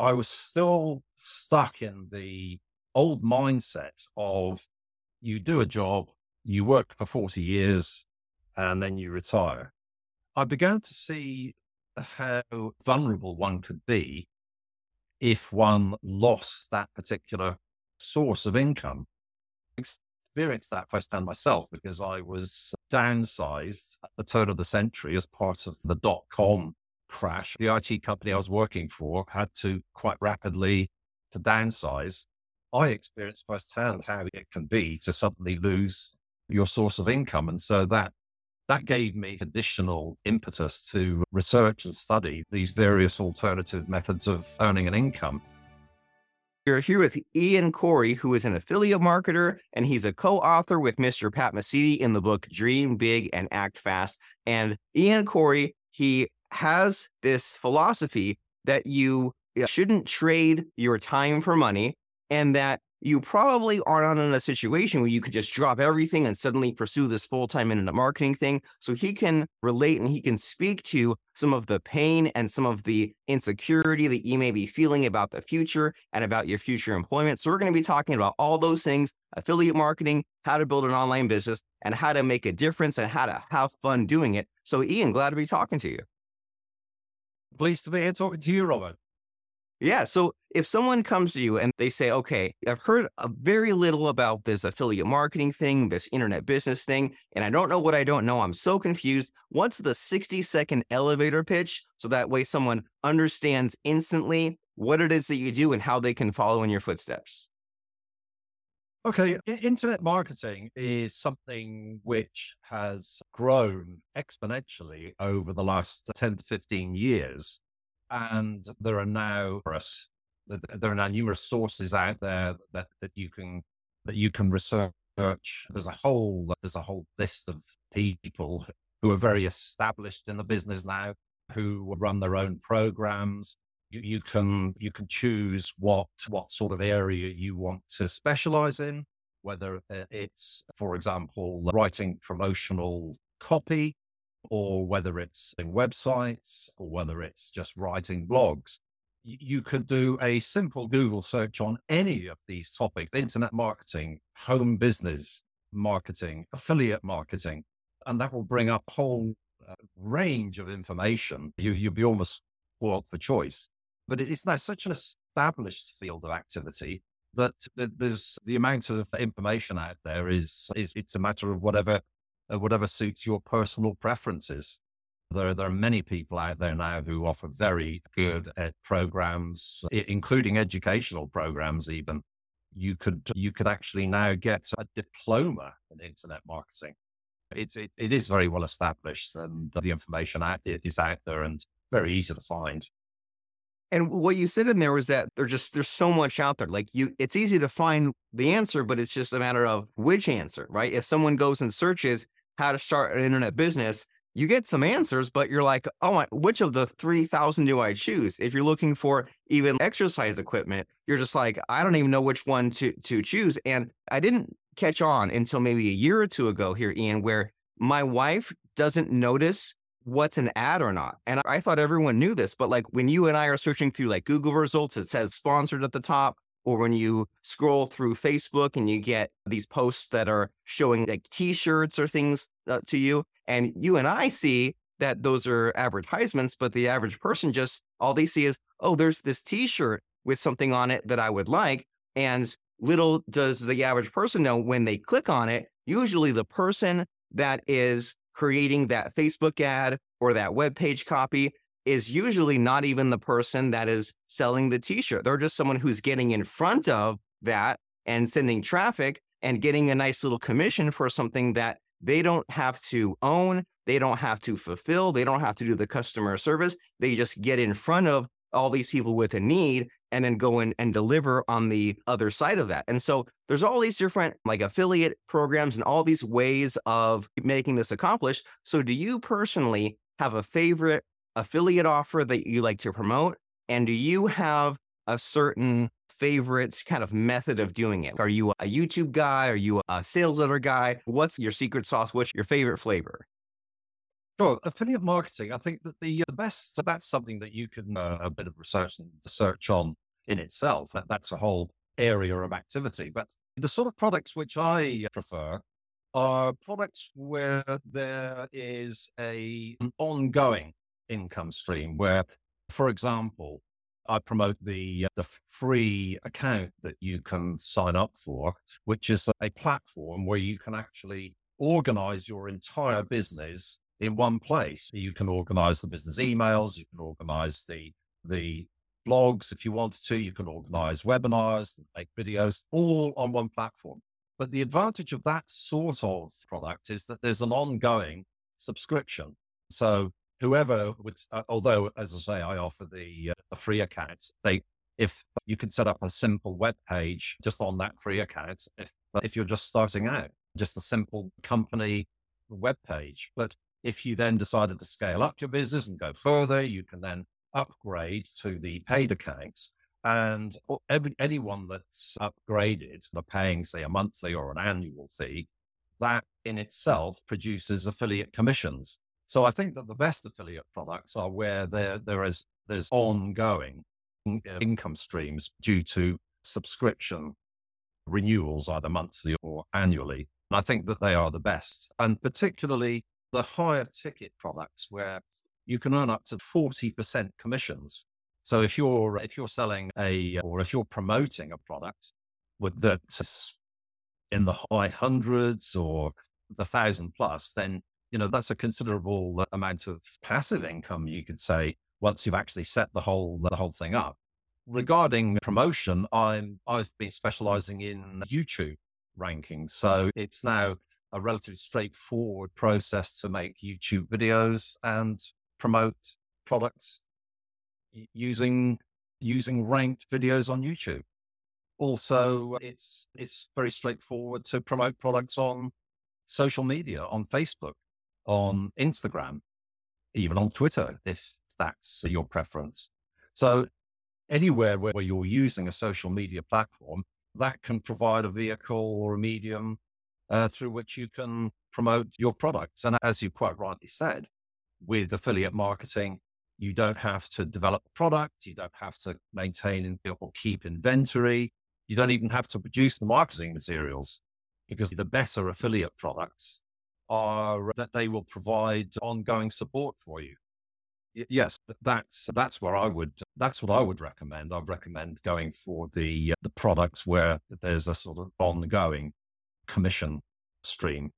I was still stuck in the old mindset of you do a job, you work for 40 years, and then you retire. I began to see how vulnerable one could be if one lost that particular source of income. Experienced that firsthand myself because I was downsized at the turn of the century as part of the dot com crash. The IT company I was working for had to quite rapidly to downsize. I experienced firsthand how it can be to suddenly lose your source of income. And so that that gave me additional impetus to research and study these various alternative methods of earning an income. You're here with Ian Cory, who is an affiliate marketer, and he's a co author with Mr. Pat Mesiti in the book Dream Big and Act Fast. And Ian Cory, he has this philosophy that you uh, shouldn't trade your time for money and that you probably are not in a situation where you could just drop everything and suddenly pursue this full-time internet marketing thing. So he can relate and he can speak to some of the pain and some of the insecurity that you may be feeling about the future and about your future employment. So we're going to be talking about all those things, affiliate marketing, how to build an online business, and how to make a difference and how to have fun doing it. So Ian, glad to be talking to you. Pleased to be here talking to you, Robert. Yeah. So if someone comes to you and they say, okay, I've heard a very little about this affiliate marketing thing, this internet business thing, and I don't know what I don't know. I'm so confused. What's the 60 second elevator pitch? So that way someone understands instantly what it is that you do and how they can follow in your footsteps. Okay, internet marketing is something which has grown exponentially over the last 10 to 15 years. And there are now there are now numerous sources out there that, that you can that you can research. There's a whole there's a whole list of people who are very established in the business now, who run their own programs, you, you can you can choose what what sort of area you want to specialize in, whether it's, for example, writing promotional copy, or whether it's in websites, or whether it's just writing blogs. You could do a simple Google search on any of these topics internet marketing, home business marketing, affiliate marketing, and that will bring up a whole uh, range of information. You, you'll be almost spoiled for choice but it's now such an established field of activity that, there's the amount of information out there is, is it's a matter of whatever, uh, whatever suits your personal preferences. There, there are many people out there now who offer very good uh, programs, including educational programs. Even you could you could actually now get a diploma in internet marketing. It's it, it is very well established, and the information out is out there and very easy to find. And what you said in there was that there's just there's so much out there. Like you, it's easy to find the answer, but it's just a matter of which answer, right? If someone goes and searches how to start an internet business, you get some answers, but you're like, oh my, which of the 3,000 do I choose? If you're looking for even exercise equipment, you're just like, I don't even know which one to, to choose. And I didn't catch on until maybe a year or two ago here, Ian, where my wife doesn't notice what's an ad or not. And I thought everyone knew this, but like when you and I are searching through like Google results, it says sponsored at the top. Or when you scroll through Facebook and you get these posts that are showing like t shirts or things uh, to you, and you and I see that those are advertisements, but the average person just all they see is, oh, there's this t shirt with something on it that I would like. And little does the average person know when they click on it, usually the person that is creating that Facebook ad or that web page copy is usually not even the person that is selling the t-shirt. They're just someone who's getting in front of that and sending traffic and getting a nice little commission for something that they don't have to own, they don't have to fulfill, they don't have to do the customer service. They just get in front of all these people with a need and then go in and deliver on the other side of that. And so there's all these different like affiliate programs and all these ways of making this accomplished. So do you personally have a favorite affiliate offer that you like to promote? And do you have a certain favorite kind of method of doing it? Are you a YouTube guy? Are you a sales letter guy? What's your secret sauce? What's your favorite flavor? Sure. Affiliate marketing, I think that the, the best, so that's something that you can uh, a bit of research and research on in itself. That, that's a whole area of activity. But the sort of products which I prefer are products where there is a, an ongoing income stream where, for example, I promote the the free account that you can sign up for, which is a platform where you can actually organize your entire business in one place. You can organize the business emails, you can organize the the blogs if you wanted to, you can organize webinars, make videos, all on one platform. But the advantage of that sort of product is that there's an ongoing subscription. So whoever would, uh, although as I say, I offer the, uh, free accounts, they if you can set up a simple web page just on that free account, if if you're just starting out, just a simple company web page. But if you then decided to scale up your business and go further, you can then upgrade to the paid accounts. And every, anyone that's upgraded are paying, say, a monthly or an annual fee, that in itself produces affiliate commissions. So I think that the best affiliate products are where there there is there's ongoing uh, income streams due to subscription renewals, either monthly or annually. And I think that they are the best. And particularly the higher ticket products where you can earn up to 40% commissions. So if you're if you're selling a or if you're promoting a product with that's in the high hundreds or the thousand plus, then you know that's a considerable amount of passive income you could say once you've actually set the whole the whole thing up. Regarding promotion, I'm I've been specializing in YouTube rankings. So it's now a relatively straightforward process to make YouTube videos and promote products using using ranked videos on YouTube. Also, it's it's very straightforward to promote products on social media, on Facebook, on Instagram, even on Twitter, if that's your preference. So anywhere where, where you're using a social media platform, that can provide a vehicle or a medium uh, through which you can promote your products. And as you quite rightly said, with affiliate marketing, you don't have to develop a product, you don't have to maintain or keep inventory, you don't even have to produce the marketing materials because the better affiliate products are that they will provide ongoing support for you. Yes, that's that's where I would that's what I would recommend. I'd recommend going for the uh, the products where there's a sort of ongoing commission stream.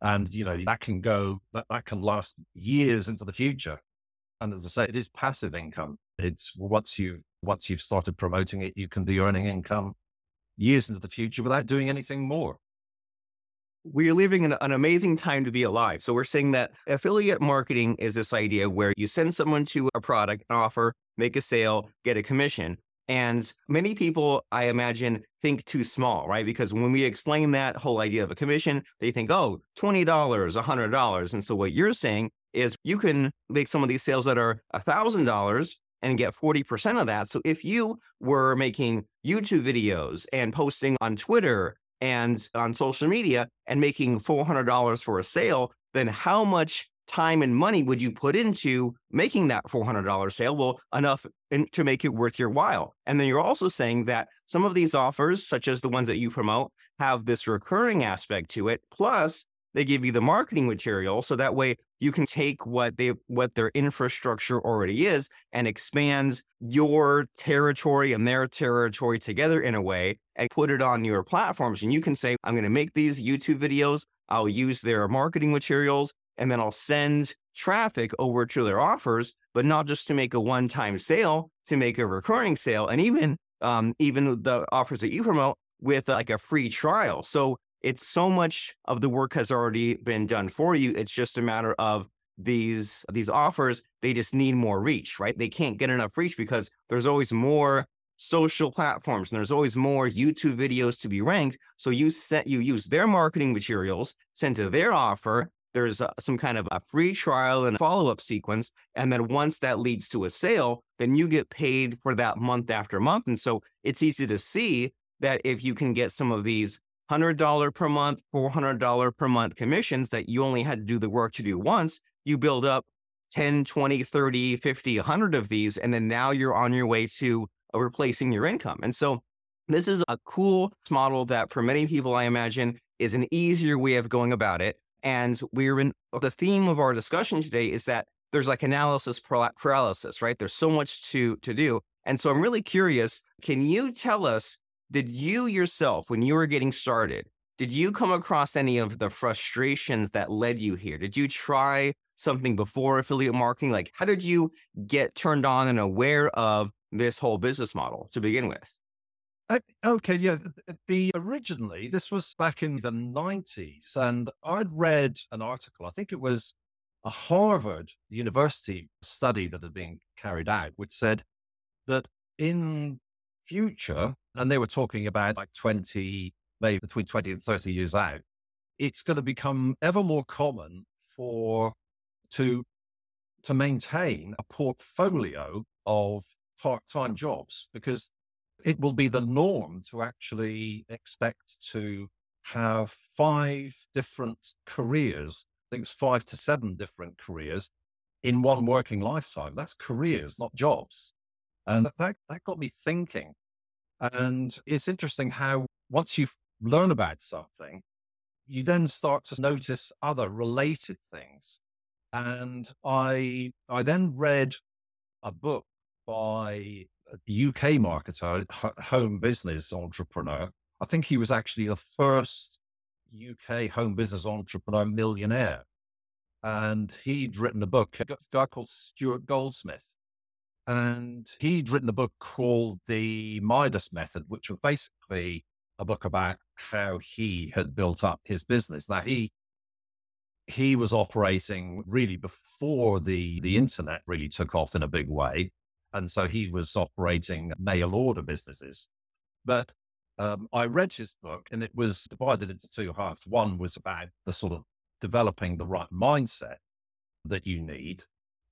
And, you know, that can go, that, that can last years into the future. And as I say, it is passive income. It's once you, once you've started promoting it, you can be earning income years into the future without doing anything more. We're living in an amazing time to be alive. So we're saying that affiliate marketing is this idea where you send someone to a product, an offer, make a sale, get a commission. And many people, I imagine, think too small, right? Because when we explain that whole idea of a commission, they think, oh, $20, $100. And so what you're saying is you can make some of these sales that are $1,000 and get 40% of that. So if you were making YouTube videos and posting on Twitter and on social media and making $400 for a sale, then how much time and money would you put into making that $400 sale? Well, enough in, to make it worth your while. And then you're also saying that some of these offers, such as the ones that you promote, have this recurring aspect to it. Plus, they give you the marketing material so that way you can take what they what their infrastructure already is and expands your territory and their territory together in a way and put it on your platforms and you can say i'm going to make these youtube videos i'll use their marketing materials and then I'll send traffic over to their offers, but not just to make a one-time sale, to make a recurring sale, and even um, even the offers that you promote with like a free trial. So it's so much of the work has already been done for you. It's just a matter of these these offers. They just need more reach, right? They can't get enough reach because there's always more social platforms and there's always more YouTube videos to be ranked. So you set you use their marketing materials, send to their offer, there's a, some kind of a free trial and follow up sequence. And then once that leads to a sale, then you get paid for that month after month. And so it's easy to see that if you can get some of these $100 per month, $400 per month commissions that you only had to do the work to do once, you build up 10, 20, 30, 50, 100 of these, and then now you're on your way to uh, replacing your income. And so this is a cool model that for many people, I imagine, is an easier way of going about it. And we're in the theme of our discussion today is that there's like analysis paralysis, right? There's so much to to do. And so I'm really curious, can you tell us did you yourself when you were getting started, did you come across any of the frustrations that led you here? Did you try something before affiliate marketing? Like how did you get turned on and aware of this whole business model to begin with? Uh, okay, yeah. The originally this was back in the nineties, and I'd read an article. I think it was a Harvard University study that had been carried out, which said that in future, and they were talking about like 20, maybe between 20 and 30 years out, it's going to become ever more common for to to maintain a portfolio of part-time jobs because it will be the norm to actually expect to have five different careers I think it's five to seven different careers in one working lifetime. That's careers, not jobs. And that, that got me thinking. And it's interesting how once you learn about something, you then start to notice other related things. And I, I then read a book by UK marketer, home business entrepreneur. I think he was actually the first UK home business entrepreneur millionaire. And he'd written a book, a guy called Stuart Goldsmith. And he'd written a book called The Midas Method, which was basically a book about how he had built up his business. Now he he was operating really before the the internet really took off in a big way. And so he was operating mail order businesses. But um, I read his book and it was divided into two halves. One was about the sort of developing the right mindset that you need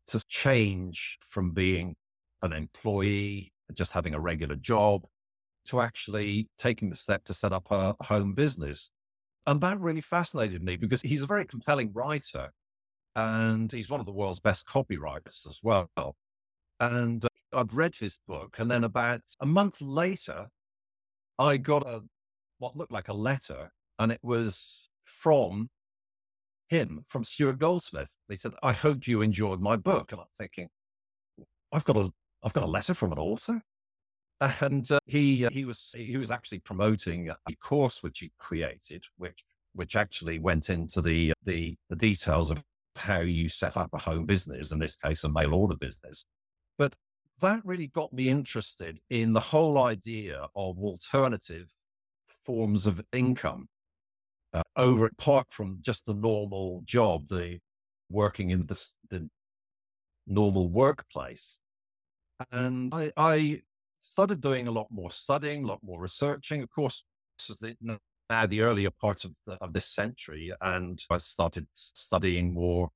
to change from being an employee, just having a regular job, to actually taking the step to set up a home business. And that really fascinated me because he's a very compelling writer and he's one of the world's best copywriters as well. And I'd read his book. And then about a month later, I got a what looked like a letter, and it was from him, from Stuart Goldsmith. He said, "I hope you enjoyed my book." And I'm thinking, I've got a I've got a letter from an author, and uh, he uh, he was he was actually promoting a course which he created, which which actually went into the the the details of how you set up a home business, in this case, a mail order business. That really got me interested in the whole idea of alternative forms of income uh, over apart from just the normal job, the working in the, the normal workplace. And I, I, started doing a lot more studying, a lot more researching. Of course, this was the, now the earlier part of, the, of this century, and I started studying more,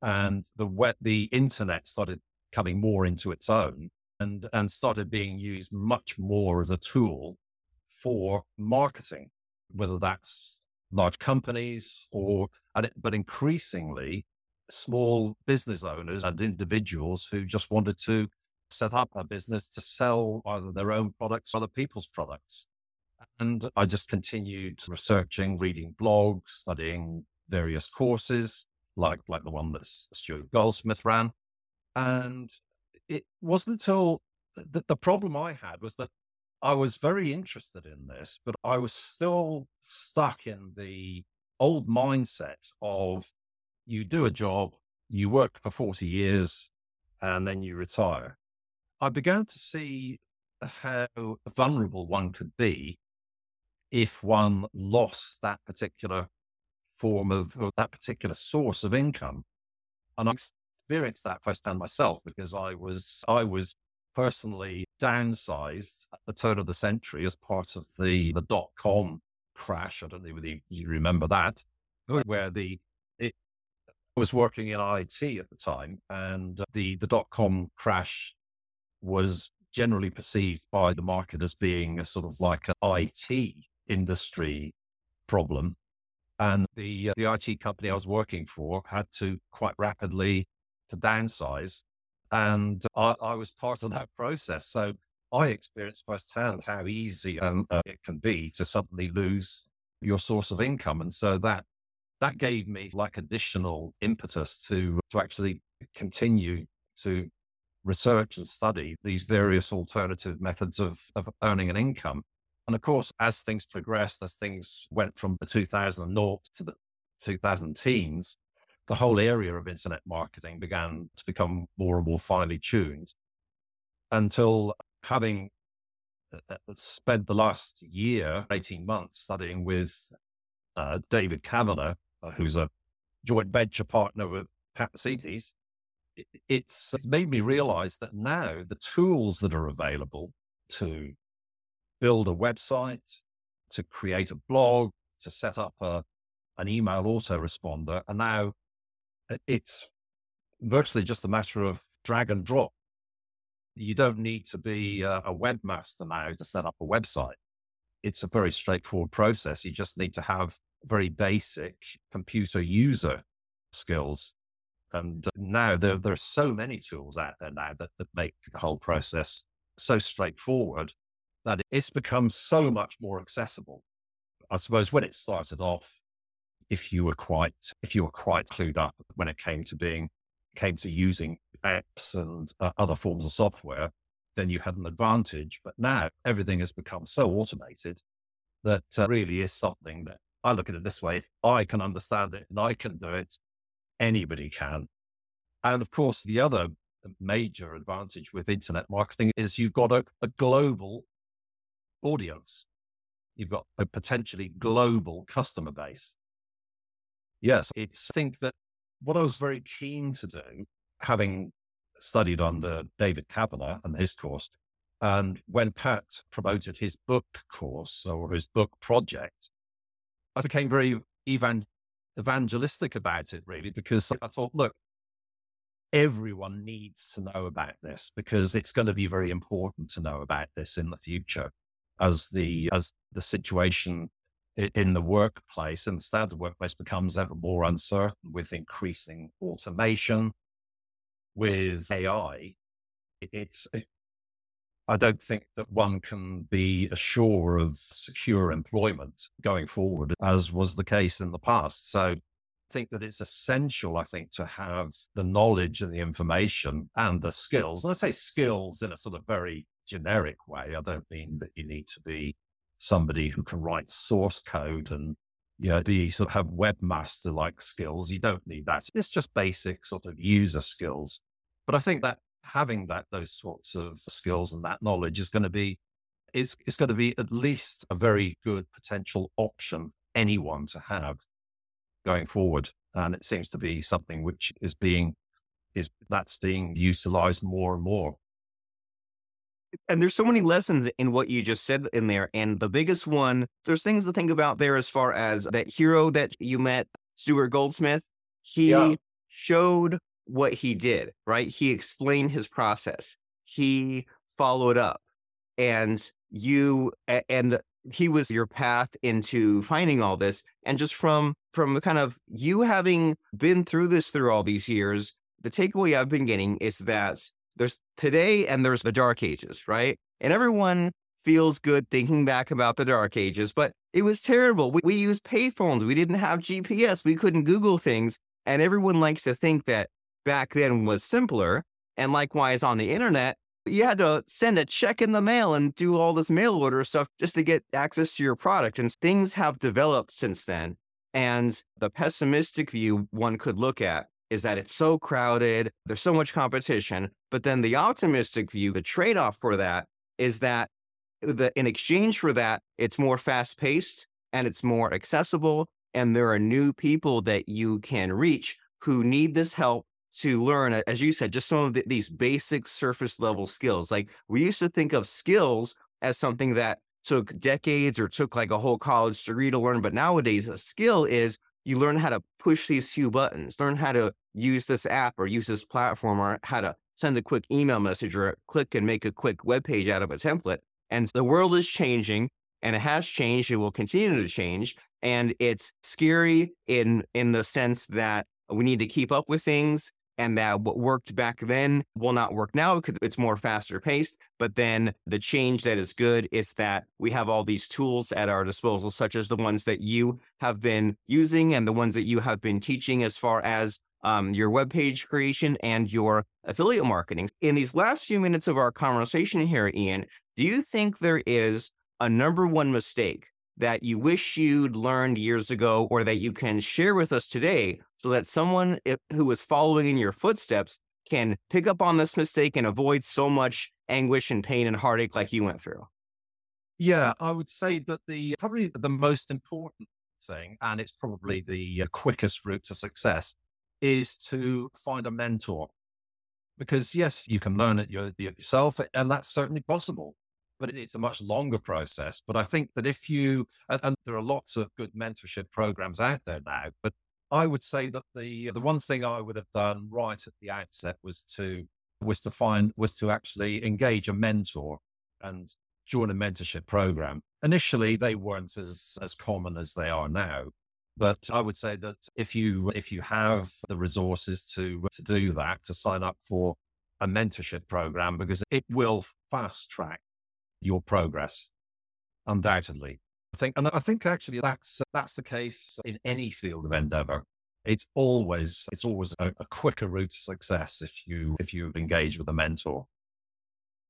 and the web, the internet started coming more into its own and, and started being used much more as a tool for marketing, whether that's large companies or, but increasingly small business owners and individuals who just wanted to set up a business to sell either their own products or other people's products. And I just continued researching, reading blogs, studying various courses, like, like the one that Stuart Goldsmith ran. And it wasn't until the, the problem I had was that I was very interested in this, but I was still stuck in the old mindset of you do a job, you work for 40 years, and then you retire. I began to see how vulnerable one could be if one lost that particular form of that particular source of income. And I experienced that firsthand myself because I was I was personally downsized at the turn of the century as part of the the dot com crash. I don't know whether you remember that, where the it I was working in IT at the time, and the the dot com crash was generally perceived by the market as being a sort of like an IT industry problem. And the, uh, the IT company I was working for had to quite rapidly to downsize. And I, I was part of that process. So I experienced firsthand how easy um, uh, it can be to suddenly lose your source of income. And so that that gave me like additional impetus to to actually continue to research and study these various alternative methods of, of earning an income. And of course, as things progressed, as things went from the 2000 to the 2000 teens, the whole area of internet marketing began to become more and more finely tuned until having uh, uh, spent the last year, 18 months studying with uh, David Kavanagh, uh, who's a joint venture partner with Pat Mesiti, it's made me realize that now the tools that are available to build a website, to create a blog, to set up a, an email autoresponder are now Uh, it's virtually just a matter of drag and drop. You don't need to be a, webmaster now to set up a website. It's a very straightforward process. You just need to have very basic computer user skills. And uh, now there, there are so many tools out there now that, that make the whole process so straightforward that it's become so much more accessible. I suppose when it started off, if you were quite if you were quite clued up when it came to being came to using apps and uh, other forms of software, then you had an advantage. But now everything has become so automated that uh, really is something that I look at it this way: I can understand it and I can do it, anybody can. And of course, the other major advantage with internet marketing is you've got a, a global audience. You've got a potentially global customer base. Yes, it's I think that what I was very keen to do, having studied under David Kavanagh and his course, and when Pat promoted his book course or his book project, I became very evan- evangelistic about it, really, because I thought, look, everyone needs to know about this because it's going to be very important to know about this in the future as the as the situation in the workplace and the workplace becomes ever more uncertain with increasing automation, with AI. It's, eh, I don't think that one can be assured of secure employment going forward, as was the case in the past. So I think that it's essential, I think, to have the knowledge and the information and the skills. And I say skills in a sort of very generic way. I don't mean that you need to be somebody who can write source code and you know, be sort of have webmaster like skills. You don't need that. It's just basic sort of user skills. But I think that having that those sorts of skills and that knowledge is going to be is it's going to be at least a very good potential option for anyone to have going forward. And it seems to be something which is being is that's being utilized more and more and there's so many lessons in what you just said in there. And the biggest one, there's things to think about there as far as that hero that you met, Stuart Goldsmith. He yeah. showed what he did, right? He explained his process. He followed up and you and he was your path into finding all this and just from from kind of you having been through this through all these years the takeaway i've been getting is that there's today and there's the dark ages, right? And everyone feels good thinking back about the dark ages, but it was terrible. We, we used payphones. We didn't have GPS. We couldn't Google things. And everyone likes to think that back then was simpler. And likewise on the internet, you had to send a check in the mail and do all this mail order stuff just to get access to your product. And things have developed since then. And the pessimistic view one could look at is that it's so crowded, there's so much competition. But then the optimistic view, the trade off for that is that the, in exchange for that, it's more fast paced and it's more accessible. And there are new people that you can reach who need this help to learn, as you said, just some of the, these basic surface level skills. Like we used to think of skills as something that took decades or took like a whole college degree to learn. But nowadays, a skill is you learn how to push these few buttons, learn how to use this app or use this platform or how to send a quick email message or click and make a quick web page out of a template. And the world is changing and it has changed. It will continue to change. And it's scary in, in the sense that we need to keep up with things and that what worked back then will not work now because it's more faster paced. But then the change that is good is that we have all these tools at our disposal, such as the ones that you have been using and the ones that you have been teaching as far as um, your web page creation and your affiliate marketing. In these last few minutes of our conversation here, Ian, do you think there is a number one mistake that you wish you'd learned years ago or that you can share with us today so that someone who is following in your footsteps can pick up on this mistake and avoid so much anguish and pain and heartache like you went through? Yeah, I would say that the probably the most important thing, and it's probably the uh, quickest route to success, is to find a mentor. Because yes, you can learn it yourself, and that's certainly possible but it's a much longer process. But I think that if you, and, and, there are lots of good mentorship programs out there now, but I would say that the the one thing I would have done right at the outset was to was to find was to actually engage a mentor and join a mentorship program. Initially, they weren't as as common as they are now. But I would say that if you if you have the resources to to do that, to sign up for a mentorship program, because it will fast track your progress, undoubtedly. I think, and I think actually that's that's the case in any field of endeavor. It's always it's always a, a quicker route to success if you if you engage with a mentor.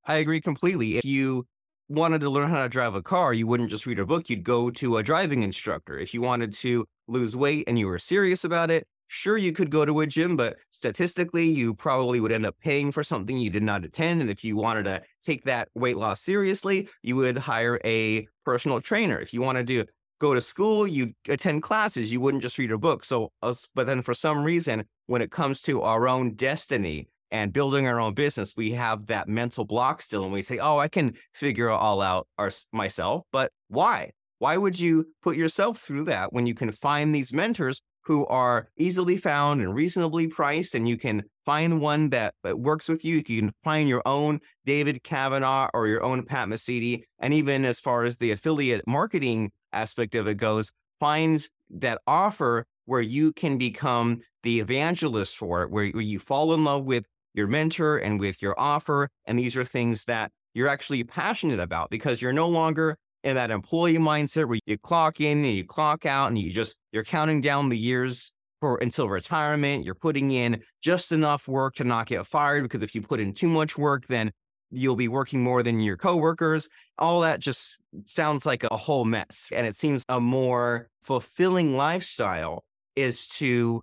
I agree completely. If you wanted to learn how to drive a car, you wouldn't just read a book, you'd go to a driving instructor. If you wanted to lose weight and you were serious about it, Sure, you could go to a gym, but statistically, you probably would end up paying for something you did not attend. And if you wanted to take that weight loss seriously, you would hire a personal trainer. If you wanted to go to school, you attend classes, you wouldn't just read a book. So, but then for some reason, when it comes to our own destiny and building our own business, we have that mental block still, and we say, "Oh, I can figure it all out our, myself." But why? Why would you put yourself through that when you can find these mentors who are easily found and reasonably priced, and you can find one that, that works with you. You can find your own David Kavanaugh or your own Pat Mesiti. And even as far as the affiliate marketing aspect of it goes, find that offer where you can become the evangelist for it, where, where you fall in love with your mentor and with your offer. And these are things that you're actually passionate about because you're no longer in that employee mindset where you clock in and you clock out and you just you're counting down the years for until retirement. You're putting in just enough work to not get fired because if you put in too much work, then you'll be working more than your coworkers. All that just sounds like a whole mess. And it seems a more fulfilling lifestyle is to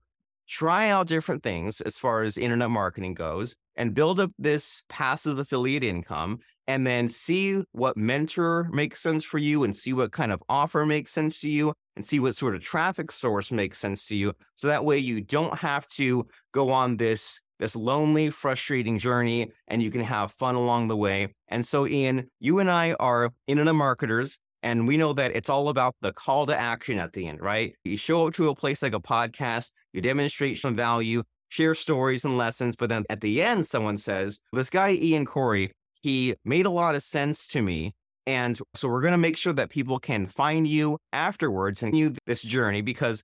try out different things as far as internet marketing goes and build up this passive affiliate income and then see what mentor makes sense for you and see what kind of offer makes sense to you and see what sort of traffic source makes sense to you. So that way you don't have to go on this this lonely frustrating journey and you can have fun along the way. And so ian you and i are internet marketers and we know that it's all about the call to action at the end, right? You show up to a place like a podcast, you demonstrate some value, share stories and lessons. But then at the end, someone says, This guy, Ian Cory, he made a lot of sense to me. And so we're going to make sure that people can find you afterwards and you this journey because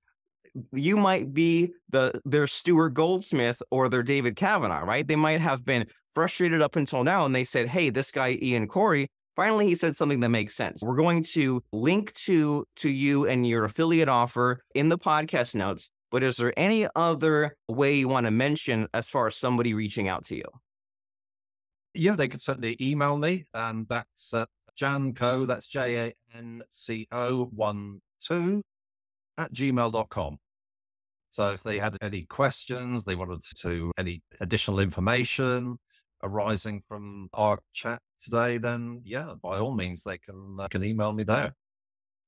you might be the their Stuart Goldsmith or their David Kavanaugh, right? They might have been frustrated up until now and they said, Hey, this guy, Ian Cory, Finally, he said something that makes sense. We're going to link to to you and your affiliate offer in the podcast notes. But is there any other way you want to mention as far as somebody reaching out to you? Yeah, they could certainly email me, and that's uh, Janco, that's J A N C O 1 2 at gmail.com. So if they had any questions, they wanted to any additional information, arising from our chat today, then yeah, by all means, they can, uh, can email me there.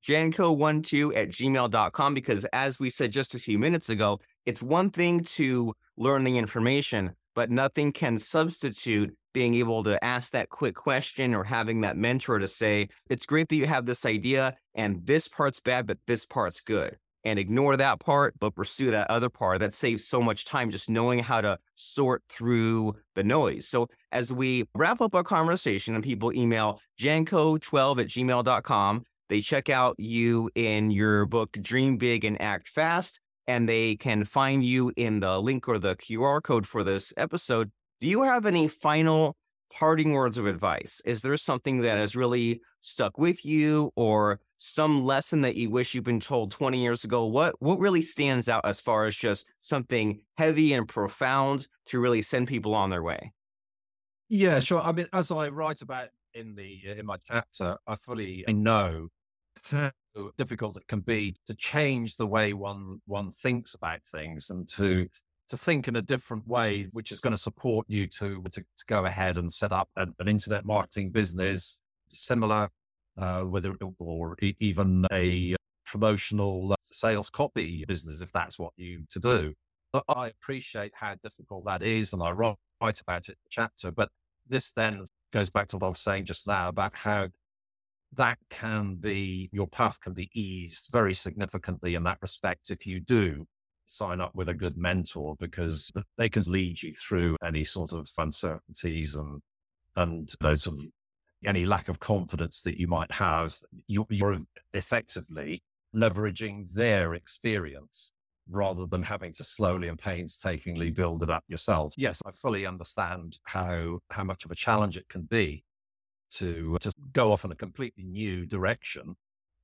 Janco12 at gmail.com, because as we said just a few minutes ago, it's one thing to learn the information, but nothing can substitute being able to ask that quick question or having that mentor to say, it's great that you have this idea and this part's bad, but this part's good and ignore that part, but pursue that other part. That saves so much time just knowing how to sort through the noise. So as we wrap up our conversation and people email janco12 at gmail.com, they check out you in your book, Dream Big and Act Fast, and they can find you in the link or the QR code for this episode. Do you have any final parting words of advice? Is there something that has really stuck with you or some lesson that you wish you'd been told 20 years ago? What what really stands out as far as just something heavy and profound to really send people on their way? Yeah, sure. I mean, as I write about in the uh, in my chapter, I fully know how difficult it can be to change the way one one thinks about things and to to think in a different way, which is going to support you to to, to go ahead and set up an, an internet marketing business similar, uh, whether or even a promotional uh, sales copy business, if that's what you to do. I appreciate how difficult that is, and I write about it in the chapter. But this then goes back to what I was saying just now about how that can be your path can be eased very significantly in that respect if you do sign up with a good mentor because they can lead you through any sort of uncertainties and and those sort of any lack of confidence that you might have. You, you're effectively leveraging their experience rather than having to slowly and painstakingly build it up yourself. Yes, I fully understand how how much of a challenge it can be to just go off in a completely new direction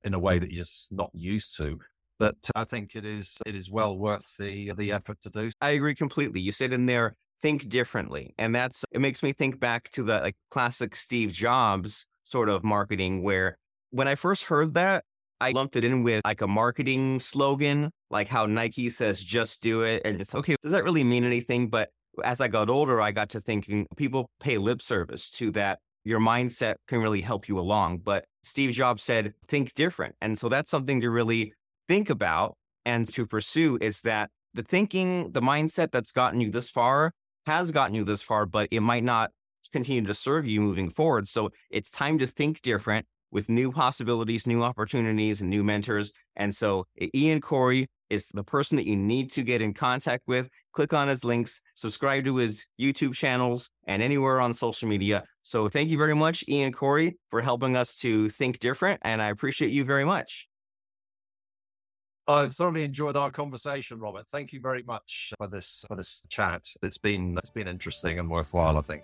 in a way that you're just not used to. But I think it is it is well worth the the effort to do. I agree completely. You said in there, think differently, and that's it makes me think back to the like classic Steve Jobs sort of marketing, where when I first heard that, I lumped it in with like a marketing slogan, like how Nike says "just do it," and it's okay. Does that really mean anything? But as I got older, I got to thinking people pay lip service to that your mindset can really help you along. But Steve Jobs said, think different. And so that's something to really think about and to pursue is that the thinking, the mindset that's gotten you this far has gotten you this far, but it might not continue to serve you moving forward. So it's time to think different with new possibilities, new opportunities, and new mentors. And so Ian Cory is the person that you need to get in contact with. Click on his links, subscribe to his YouTube channels, and anywhere on social media. So thank you very much, Ian Cory, for helping us to think different. And I appreciate you very much. I've thoroughly enjoyed our conversation, Robert. Thank you very much for this for this chat. It's been it's been interesting and worthwhile, I think.